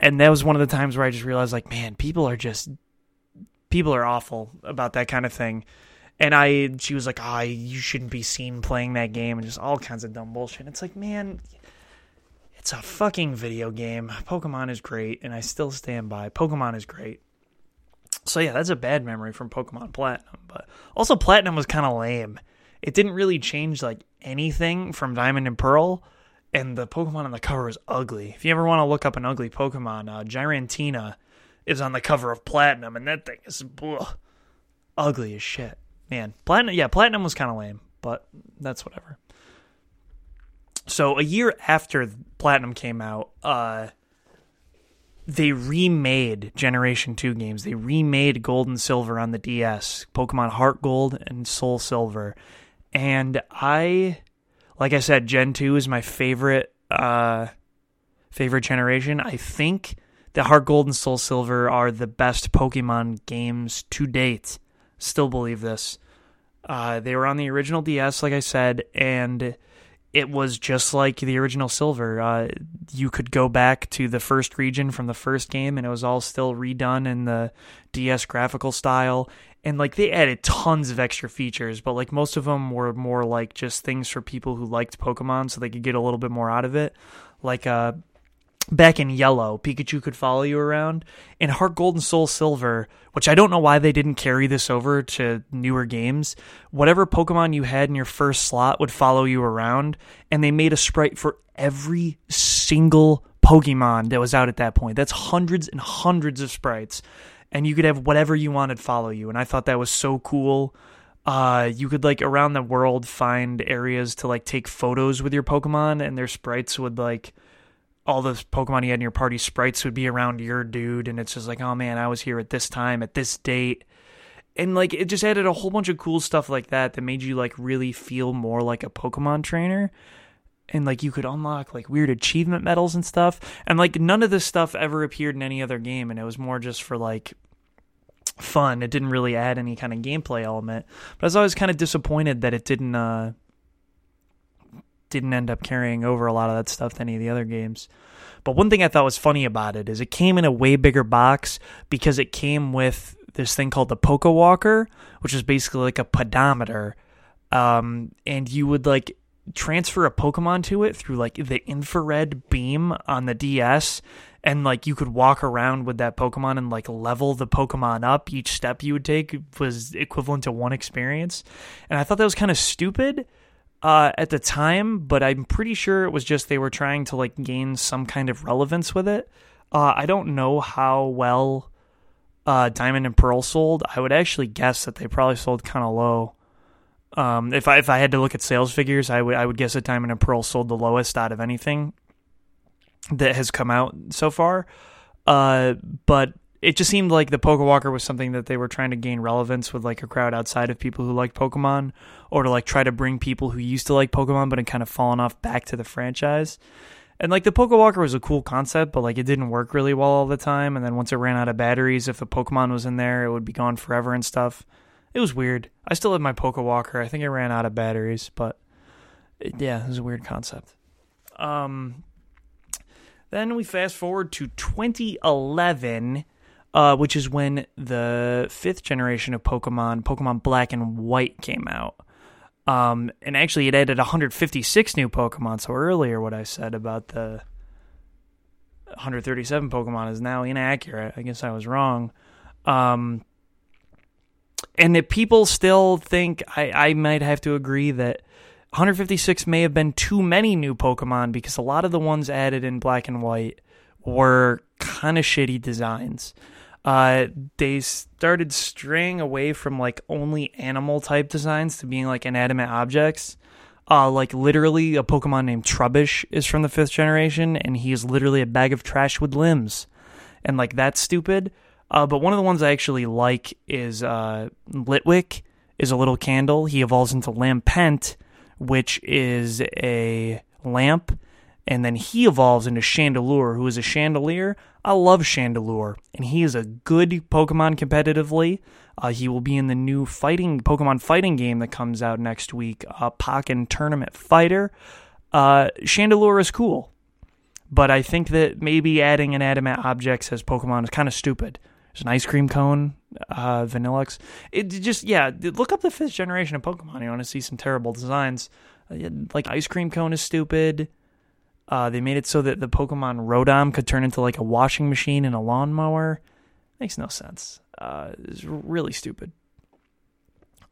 And that was one of the times where I just realized like, man, people are just people are awful about that kind of thing. And I, she was like, "Ah, oh, you shouldn't be seen playing that game," and just all kinds of dumb bullshit. It's like, man, it's a fucking video game. Pokemon is great, and I still stand by. Pokemon is great. So yeah, that's a bad memory from Pokemon Platinum. But also, Platinum was kind of lame. It didn't really change like anything from Diamond and Pearl, and the Pokemon on the cover was ugly. If you ever want to look up an ugly Pokemon, uh, is on the cover of Platinum, and that thing is ugh, ugly as shit. Man, Platinum, yeah, Platinum was kind of lame, but that's whatever. So a year after Platinum came out, uh, they remade Generation 2 games. They remade Gold and Silver on the DS, Pokemon Heart Gold and Soul Silver. And I like I said, Gen 2 is my favorite uh favorite generation. I think the Heart Gold and Soul Silver are the best Pokemon games to date. Still believe this. Uh, they were on the original DS, like I said, and it was just like the original Silver. Uh, you could go back to the first region from the first game, and it was all still redone in the DS graphical style. And like they added tons of extra features, but like most of them were more like just things for people who liked Pokemon, so they could get a little bit more out of it. Like uh, back in yellow, Pikachu could follow you around. In Heart Gold and Soul Silver, which I don't know why they didn't carry this over to newer games, whatever Pokemon you had in your first slot would follow you around, and they made a sprite for every single Pokemon that was out at that point. That's hundreds and hundreds of sprites. And you could have whatever you wanted follow you. And I thought that was so cool. Uh, you could like around the world find areas to like take photos with your Pokemon, and their sprites would like all the Pokemon you had in your party sprites would be around your dude, and it's just like, oh man, I was here at this time at this date, and like it just added a whole bunch of cool stuff like that that made you like really feel more like a Pokemon trainer. And like you could unlock like weird achievement medals and stuff, and like none of this stuff ever appeared in any other game, and it was more just for like fun. It didn't really add any kind of gameplay element. But I was always kind of disappointed that it didn't uh, didn't end up carrying over a lot of that stuff to any of the other games. But one thing I thought was funny about it is it came in a way bigger box because it came with this thing called the Poke Walker, which is basically like a pedometer. Um, and you would like transfer a Pokemon to it through like the infrared beam on the DS. And like you could walk around with that Pokemon and like level the Pokemon up. Each step you would take was equivalent to one experience. And I thought that was kind of stupid uh, at the time, but I'm pretty sure it was just they were trying to like gain some kind of relevance with it. Uh, I don't know how well uh, Diamond and Pearl sold. I would actually guess that they probably sold kind of low. Um, if I if I had to look at sales figures, I would I would guess that Diamond and Pearl sold the lowest out of anything that has come out so far. Uh, but it just seemed like the Pokewalker was something that they were trying to gain relevance with like a crowd outside of people who like Pokemon, or to like try to bring people who used to like Pokemon but had kind of fallen off back to the franchise. And like the Pokewalker was a cool concept, but like it didn't work really well all the time. And then once it ran out of batteries, if a Pokemon was in there, it would be gone forever and stuff. It was weird. I still have my Pokewalker. I think it ran out of batteries, but it, yeah, it was a weird concept. Um, then we fast forward to 2011 uh, which is when the fifth generation of Pokemon, Pokemon Black and White, came out. Um, and actually, it added 156 new Pokemon. So earlier, what I said about the 137 Pokemon is now inaccurate. I guess I was wrong. Um, and that people still think I, I might have to agree that 156 may have been too many new Pokemon because a lot of the ones added in Black and White were kind of shitty designs uh, they started straying away from like only animal type designs to being like inanimate objects. Uh, like literally, a Pokemon named Trubbish is from the fifth generation, and he is literally a bag of trash with limbs, and like that's stupid. Uh, but one of the ones I actually like is uh, Litwick, is a little candle. He evolves into Lampent, which is a lamp, and then he evolves into Chandelure, who is a Chandelier. I love Chandelure, and he is a good Pokemon competitively. Uh, he will be in the new fighting Pokemon fighting game that comes out next week, uh, Pokken Tournament Fighter. Uh, Chandelure is cool, but I think that maybe adding inanimate objects as Pokemon is kind of stupid. There's an ice cream cone, uh, Vanilluxe. It just yeah, look up the fifth generation of Pokemon. You want to see some terrible designs. Uh, like ice cream cone is stupid. Uh, they made it so that the Pokemon Rotom could turn into like a washing machine and a lawnmower. Makes no sense. Uh, it's really stupid.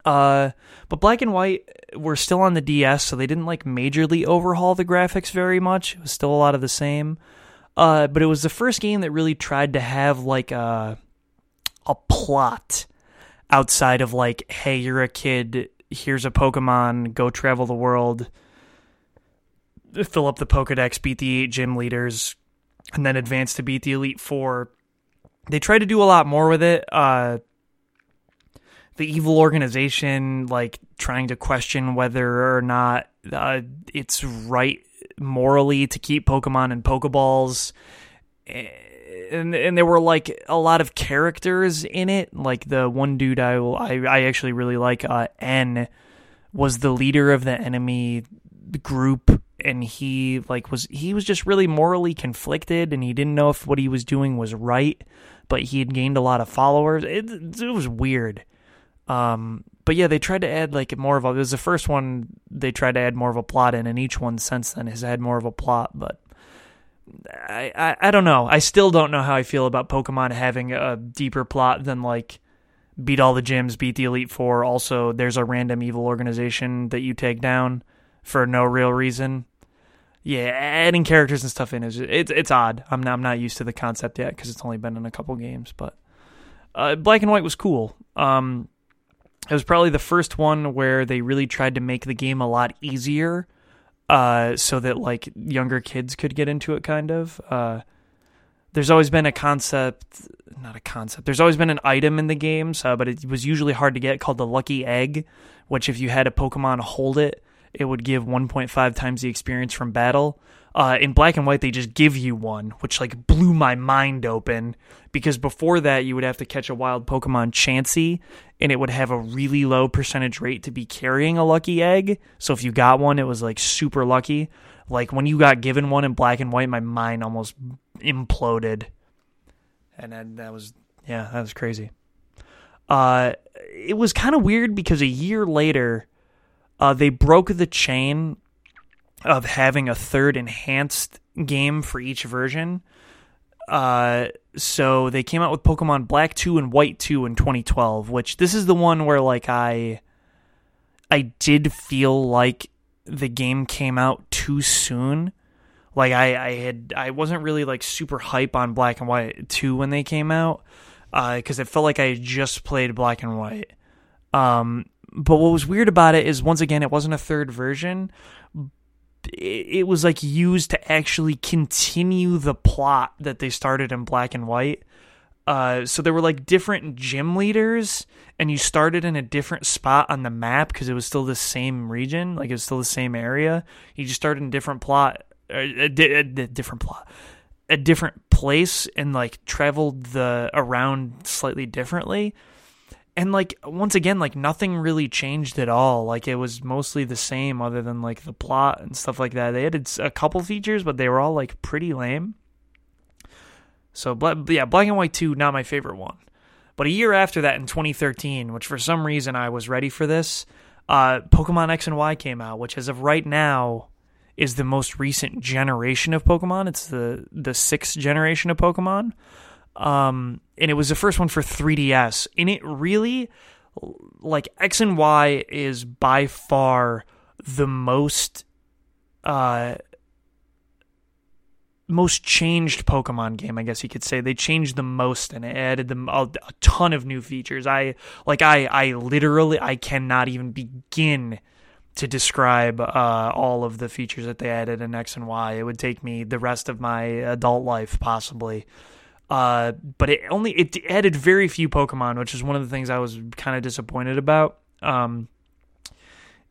Uh, but Black and White were still on the DS, so they didn't like majorly overhaul the graphics very much. It was still a lot of the same. Uh, but it was the first game that really tried to have like a a plot outside of like, hey, you're a kid, here's a Pokemon, go travel the world, fill up the Pokedex, beat the eight gym leaders, and then advance to beat the Elite Four. They tried to do a lot more with it. Uh, the evil organization, like trying to question whether or not uh, it's right morally to keep Pokemon and Pokeballs. And, and there were like a lot of characters in it. Like the one dude I I, I actually really like, uh, N, was the leader of the enemy group, and he like was he was just really morally conflicted, and he didn't know if what he was doing was right. But he had gained a lot of followers. It, it was weird. Um, but yeah, they tried to add like more of a. It was the first one they tried to add more of a plot in, and each one since then has had more of a plot. But I, I, I don't know. I still don't know how I feel about Pokemon having a deeper plot than like beat all the gyms, beat the Elite Four. Also, there's a random evil organization that you take down for no real reason. Yeah, adding characters and stuff in is it's it's odd. I'm not, I'm not used to the concept yet because it's only been in a couple games, but uh, Black and White was cool. Um, it was probably the first one where they really tried to make the game a lot easier uh, so that like younger kids could get into it kind of uh, there's always been a concept not a concept there's always been an item in the games uh, but it was usually hard to get called the lucky egg which if you had a pokemon hold it it would give 1.5 times the experience from battle uh, in black and white, they just give you one, which like blew my mind open because before that, you would have to catch a wild Pokemon Chansey, and it would have a really low percentage rate to be carrying a lucky egg. So if you got one, it was like super lucky. Like when you got given one in black and white, my mind almost imploded, and then that was yeah, that was crazy. Uh, it was kind of weird because a year later, uh, they broke the chain of having a third enhanced game for each version. Uh, so they came out with Pokemon Black 2 and White 2 in 2012, which this is the one where like I I did feel like the game came out too soon. Like I, I had I wasn't really like super hype on Black and White 2 when they came out. Uh, because it felt like I just played Black and White. Um, but what was weird about it is once again it wasn't a third version, it was like used to actually continue the plot that they started in black and white. Uh, so there were like different gym leaders, and you started in a different spot on the map because it was still the same region, like it was still the same area. You just started in a different plot, a, a, a different plot, a different place, and like traveled the around slightly differently and like once again like nothing really changed at all. Like it was mostly the same other than like the plot and stuff like that. They added a couple features but they were all like pretty lame. So yeah black and white 2 not my favorite one. But a year after that in 2013 which for some reason i was ready for this uh, pokemon x and y came out which as of right now is the most recent generation of pokemon. It's the the sixth generation of pokemon um, and it was the first one for 3DS, and it really like X and Y is by far the most uh most changed Pokemon game, I guess you could say. They changed the most and added them a, a ton of new features. I like I I literally I cannot even begin to describe uh, all of the features that they added in X and Y. It would take me the rest of my adult life possibly. Uh, but it only it added very few Pokemon, which is one of the things I was kind of disappointed about. Um,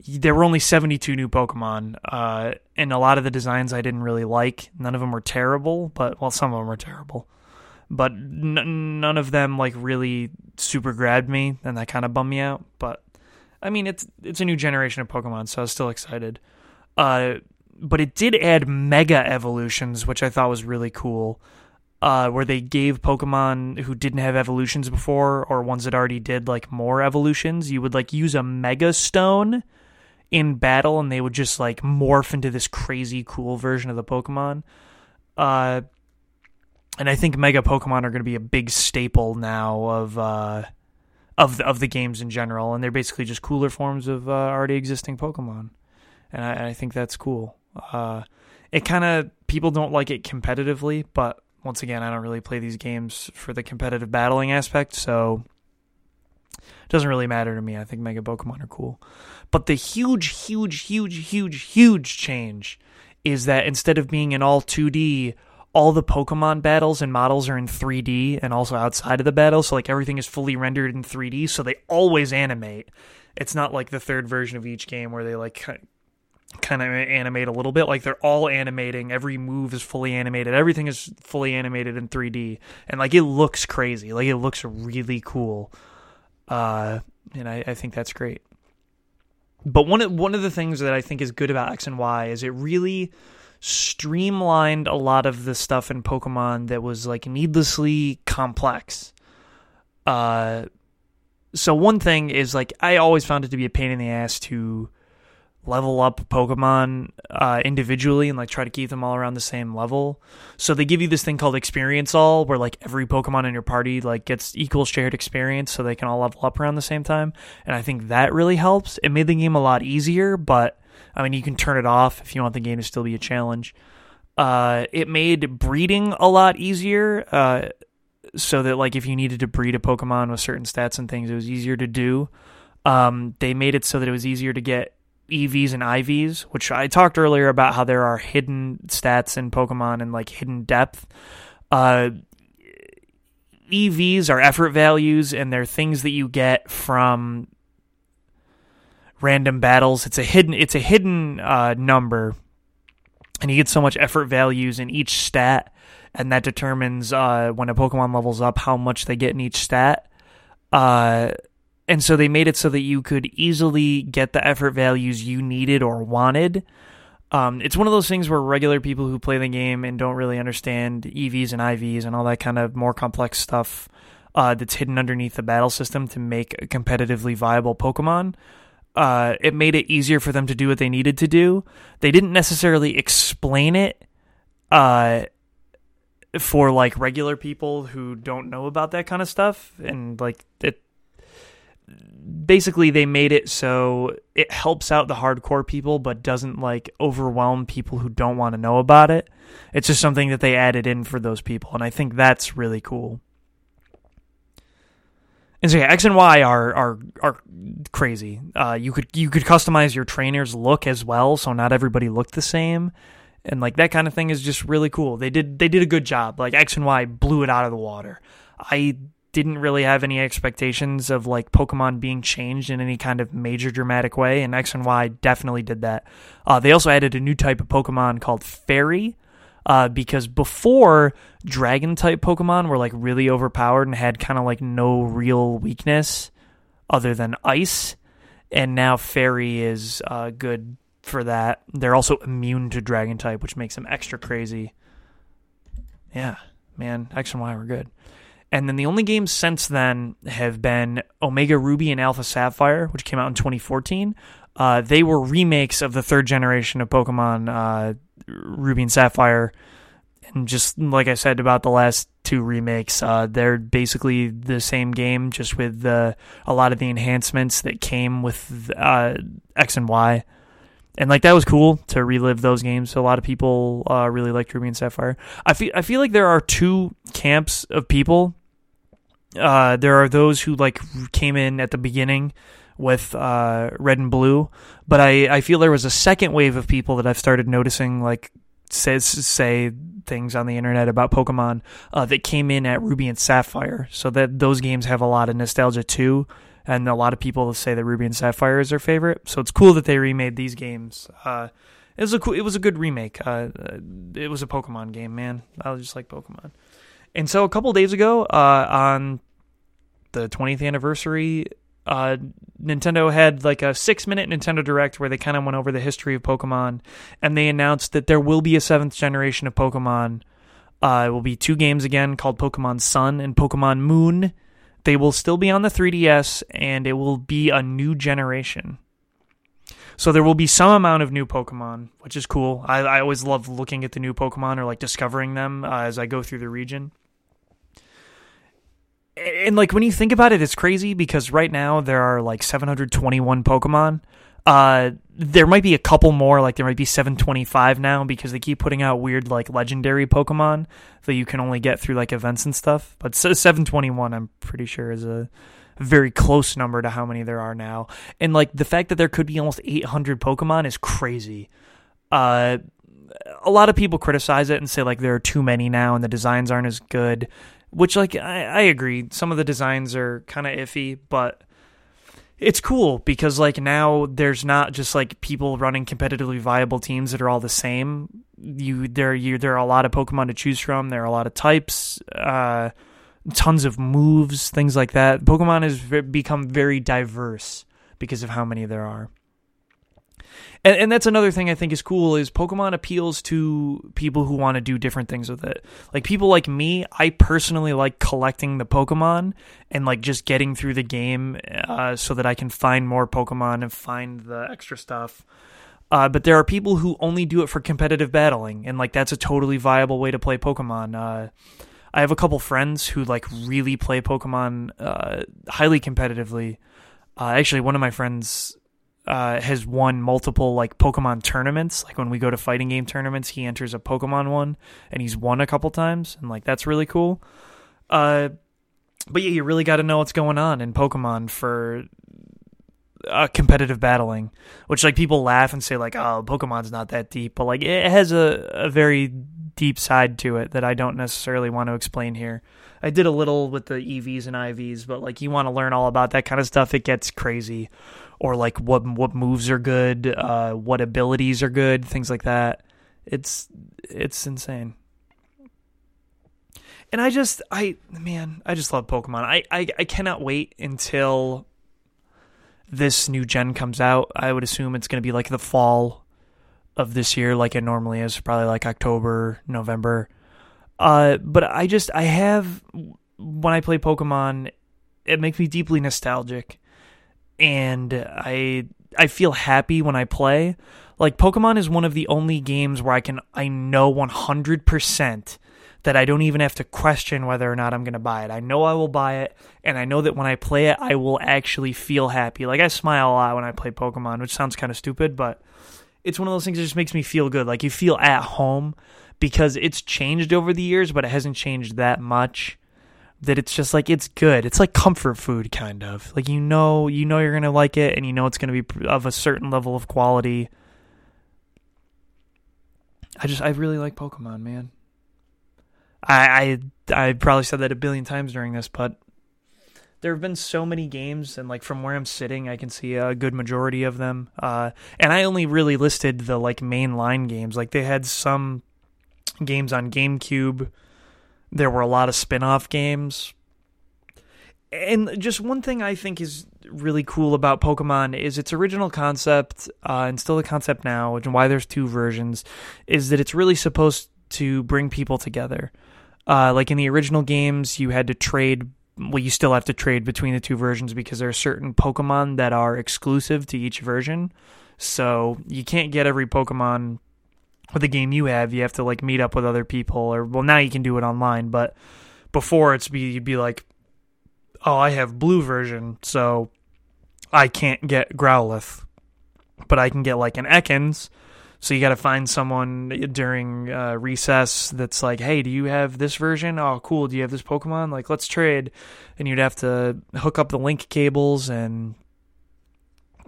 there were only 72 new Pokemon, uh, and a lot of the designs I didn't really like. None of them were terrible, but well, some of them were terrible, but n- none of them like really super grabbed me, and that kind of bummed me out. But I mean, it's it's a new generation of Pokemon, so I was still excited. Uh, but it did add Mega evolutions, which I thought was really cool. Uh, where they gave Pokemon who didn't have evolutions before, or ones that already did like more evolutions, you would like use a Mega Stone in battle and they would just like morph into this crazy cool version of the Pokemon. Uh, and I think Mega Pokemon are going to be a big staple now of uh, of the, of the games in general, and they're basically just cooler forms of uh, already existing Pokemon, and I, I think that's cool. Uh, it kind of people don't like it competitively, but once again, I don't really play these games for the competitive battling aspect, so it doesn't really matter to me. I think Mega Pokemon are cool. But the huge, huge, huge, huge, huge change is that instead of being in all 2D, all the Pokemon battles and models are in 3D and also outside of the battle. So, like, everything is fully rendered in 3D. So they always animate. It's not like the third version of each game where they, like, kind of animate a little bit. Like, they're all animating. Every move is fully animated. Everything is fully animated in 3D. And, like, it looks crazy. Like, it looks really cool. Uh, and I, I think that's great. But one of one of the things that I think is good about X and Y is it really streamlined a lot of the stuff in Pokemon that was like needlessly complex. Uh, so one thing is like I always found it to be a pain in the ass to level up Pokemon uh, individually and like try to keep them all around the same level. So they give you this thing called Experience All, where like every Pokemon in your party like gets equal shared experience, so they can all level up around the same time. And I think that really helps. It made the game a lot easier, but I mean you can turn it off if you want the game to still be a challenge. Uh, it made breeding a lot easier. Uh, so that like if you needed to breed a Pokemon with certain stats and things, it was easier to do. Um, they made it so that it was easier to get EVs and IVs, which I talked earlier about how there are hidden stats in Pokemon and like hidden depth. Uh, EVs are effort values, and they're things that you get from random battles. It's a hidden it's a hidden uh, number, and you get so much effort values in each stat, and that determines uh, when a Pokemon levels up how much they get in each stat. Uh, and so they made it so that you could easily get the effort values you needed or wanted. Um, it's one of those things where regular people who play the game and don't really understand EVs and IVs and all that kind of more complex stuff uh, that's hidden underneath the battle system to make a competitively viable Pokemon. Uh, it made it easier for them to do what they needed to do. They didn't necessarily explain it uh, for like regular people who don't know about that kind of stuff, and like it basically they made it so it helps out the hardcore people but doesn't like overwhelm people who don't want to know about it it's just something that they added in for those people and i think that's really cool and so yeah, X and Y are are are crazy. Uh, you could you could customize your trainer's look as well, so not everybody looked the same, and like that kind of thing is just really cool. They did they did a good job. Like X and Y blew it out of the water. I didn't really have any expectations of like Pokemon being changed in any kind of major dramatic way, and X and Y definitely did that. Uh, they also added a new type of Pokemon called Fairy, uh, because before Dragon type Pokemon were like really overpowered and had kind of like no real weakness other than Ice, and now Fairy is uh, good for that. They're also immune to Dragon type, which makes them extra crazy. Yeah, man, X and Y were good. And then the only games since then have been Omega Ruby and Alpha Sapphire, which came out in 2014. Uh, they were remakes of the third generation of Pokemon uh, Ruby and Sapphire. And just like I said about the last two remakes, uh, they're basically the same game, just with a lot of the enhancements that came with uh, X and Y. And like that was cool to relive those games. a lot of people uh, really liked Ruby and Sapphire. I feel I feel like there are two camps of people uh, there are those who like came in at the beginning with uh, red and blue, but I, I feel there was a second wave of people that I've started noticing like says say things on the internet about Pokemon uh, that came in at Ruby and Sapphire. So that those games have a lot of nostalgia too, and a lot of people say that Ruby and Sapphire is their favorite. So it's cool that they remade these games. Uh, it was a cool, it was a good remake. Uh, it was a Pokemon game, man. I just like Pokemon. And so a couple days ago, uh, on the 20th anniversary, uh, Nintendo had like a six minute Nintendo Direct where they kind of went over the history of Pokemon, and they announced that there will be a seventh generation of Pokemon. Uh, it will be two games again called Pokemon Sun and Pokemon Moon. They will still be on the 3DS, and it will be a new generation. So there will be some amount of new Pokemon, which is cool. I, I always love looking at the new Pokemon or like discovering them uh, as I go through the region. And like when you think about it, it's crazy because right now there are like 721 Pokemon. Uh, there might be a couple more, like there might be 725 now because they keep putting out weird like legendary Pokemon that you can only get through like events and stuff. But 721, I'm pretty sure is a very close number to how many there are now. And like the fact that there could be almost 800 Pokemon is crazy. Uh, a lot of people criticize it and say like there are too many now and the designs aren't as good, which like I, I agree. Some of the designs are kind of iffy, but it's cool because like now there's not just like people running competitively viable teams that are all the same. You there you there are a lot of Pokemon to choose from. There are a lot of types. Uh, tons of moves, things like that. Pokemon has become very diverse because of how many there are. And, and that's another thing I think is cool is Pokemon appeals to people who want to do different things with it. Like people like me, I personally like collecting the Pokemon and like just getting through the game uh, so that I can find more Pokemon and find the extra stuff. Uh, but there are people who only do it for competitive battling, and like that's a totally viable way to play Pokemon. Uh, I have a couple friends who like really play Pokemon uh, highly competitively. Uh, actually, one of my friends uh, has won multiple like Pokemon tournaments. Like when we go to fighting game tournaments, he enters a Pokemon one, and he's won a couple times, and like that's really cool. Uh, but yeah, you really got to know what's going on in Pokemon for uh, competitive battling, which like people laugh and say like, "Oh, Pokemon's not that deep," but like it has a, a very deep side to it that I don't necessarily want to explain here. I did a little with the EVs and IVs, but like you want to learn all about that kind of stuff, it gets crazy. Or like what what moves are good, uh, what abilities are good, things like that. It's it's insane. And I just I man, I just love Pokemon. I, I, I cannot wait until this new gen comes out. I would assume it's gonna be like the fall of this year like it normally is, probably like October, November. Uh, but I just I have when I play Pokemon, it makes me deeply nostalgic, and I I feel happy when I play. Like Pokemon is one of the only games where I can I know one hundred percent that I don't even have to question whether or not I'm going to buy it. I know I will buy it, and I know that when I play it, I will actually feel happy. Like I smile a lot when I play Pokemon, which sounds kind of stupid, but it's one of those things that just makes me feel good. Like you feel at home because it's changed over the years, but it hasn't changed that much. That it's just like it's good. It's like comfort food, kind of. Like you know, you know you're gonna like it, and you know it's gonna be of a certain level of quality. I just I really like Pokemon, man. I I I probably said that a billion times during this, but there have been so many games, and like from where I'm sitting, I can see a good majority of them. Uh, and I only really listed the like main line games. Like they had some games on GameCube. There were a lot of spin-off games. And just one thing I think is really cool about Pokemon is its original concept, uh, and still the concept now, and why there's two versions, is that it's really supposed to bring people together. Uh, like in the original games, you had to trade well, you still have to trade between the two versions because there are certain Pokemon that are exclusive to each version. So you can't get every Pokemon with the game you have. You have to like meet up with other people, or well, now you can do it online. But before it's be you'd be like, oh, I have blue version, so I can't get Growlithe, but I can get like an Ekans so you got to find someone during uh, recess that's like, "Hey, do you have this version? Oh, cool. Do you have this Pokemon? Like, let's trade." And you'd have to hook up the link cables and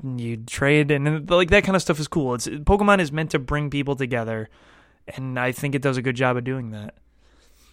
you'd trade, and like that kind of stuff is cool. It's Pokemon is meant to bring people together, and I think it does a good job of doing that.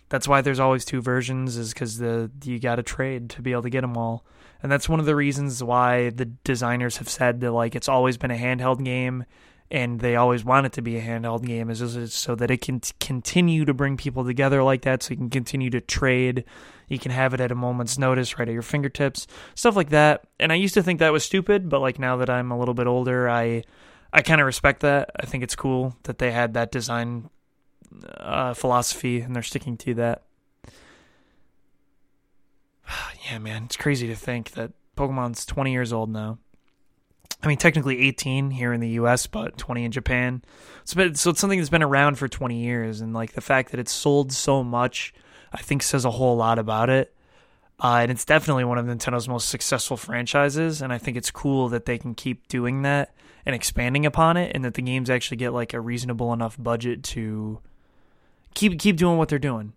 That's why there's always two versions, is because the you got to trade to be able to get them all, and that's one of the reasons why the designers have said that like it's always been a handheld game, and they always want it to be a handheld game, is, so that it can t- continue to bring people together like that, so you can continue to trade. You can have it at a moment's notice, right at your fingertips, stuff like that. And I used to think that was stupid, but like now that I'm a little bit older, I I kind of respect that. I think it's cool that they had that design uh, philosophy and they're sticking to that. yeah, man, it's crazy to think that Pokemon's 20 years old now. I mean, technically 18 here in the U.S., but 20 in Japan. So, so it's something that's been around for 20 years, and like the fact that it's sold so much, I think says a whole lot about it. Uh, and it's definitely one of Nintendo's most successful franchises, and I think it's cool that they can keep doing that and expanding upon it, and that the games actually get like a reasonable enough budget to keep keep doing what they're doing.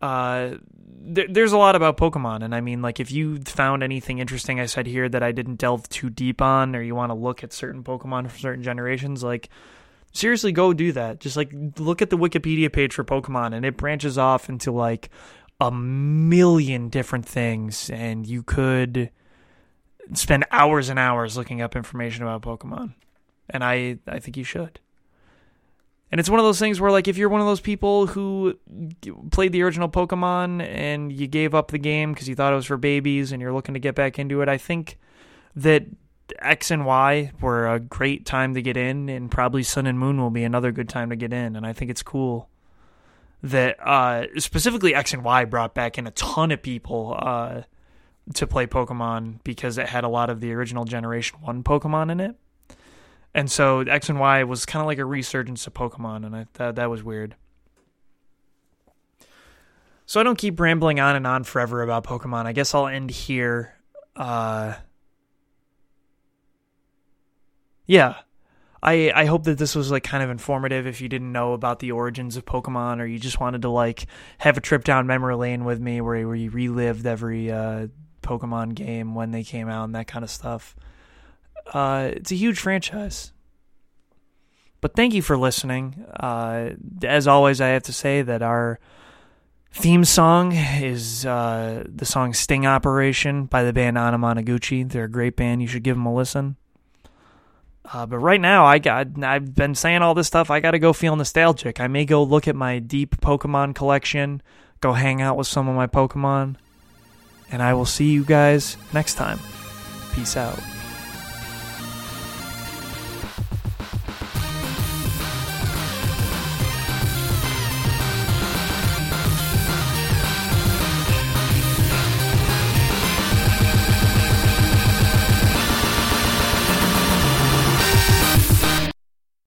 Uh, there, there's a lot about Pokemon, and I mean, like, if you found anything interesting I said here that I didn't delve too deep on, or you want to look at certain Pokemon from certain generations, like, seriously, go do that. Just like look at the Wikipedia page for Pokemon, and it branches off into like a million different things, and you could spend hours and hours looking up information about Pokemon. And I, I think you should. And it's one of those things where, like, if you're one of those people who played the original Pokemon and you gave up the game because you thought it was for babies and you're looking to get back into it, I think that X and Y were a great time to get in, and probably Sun and Moon will be another good time to get in. And I think it's cool that uh, specifically X and Y brought back in a ton of people uh, to play Pokemon because it had a lot of the original Generation 1 Pokemon in it. And so X and Y was kind of like a resurgence of Pokemon, and I thought that was weird. So I don't keep rambling on and on forever about Pokemon. I guess I'll end here. Uh, yeah. I, I hope that this was like kind of informative if you didn't know about the origins of Pokemon or you just wanted to like have a trip down memory lane with me where, where you relived every uh, Pokemon game when they came out and that kind of stuff. Uh, it's a huge franchise. But thank you for listening. Uh, as always, I have to say that our theme song is uh, the song Sting Operation by the band Anamanaguchi. They're a great band. You should give them a listen. Uh, but right now, I got I've been saying all this stuff. I got to go feel nostalgic. I may go look at my deep Pokemon collection, go hang out with some of my Pokemon, and I will see you guys next time. Peace out.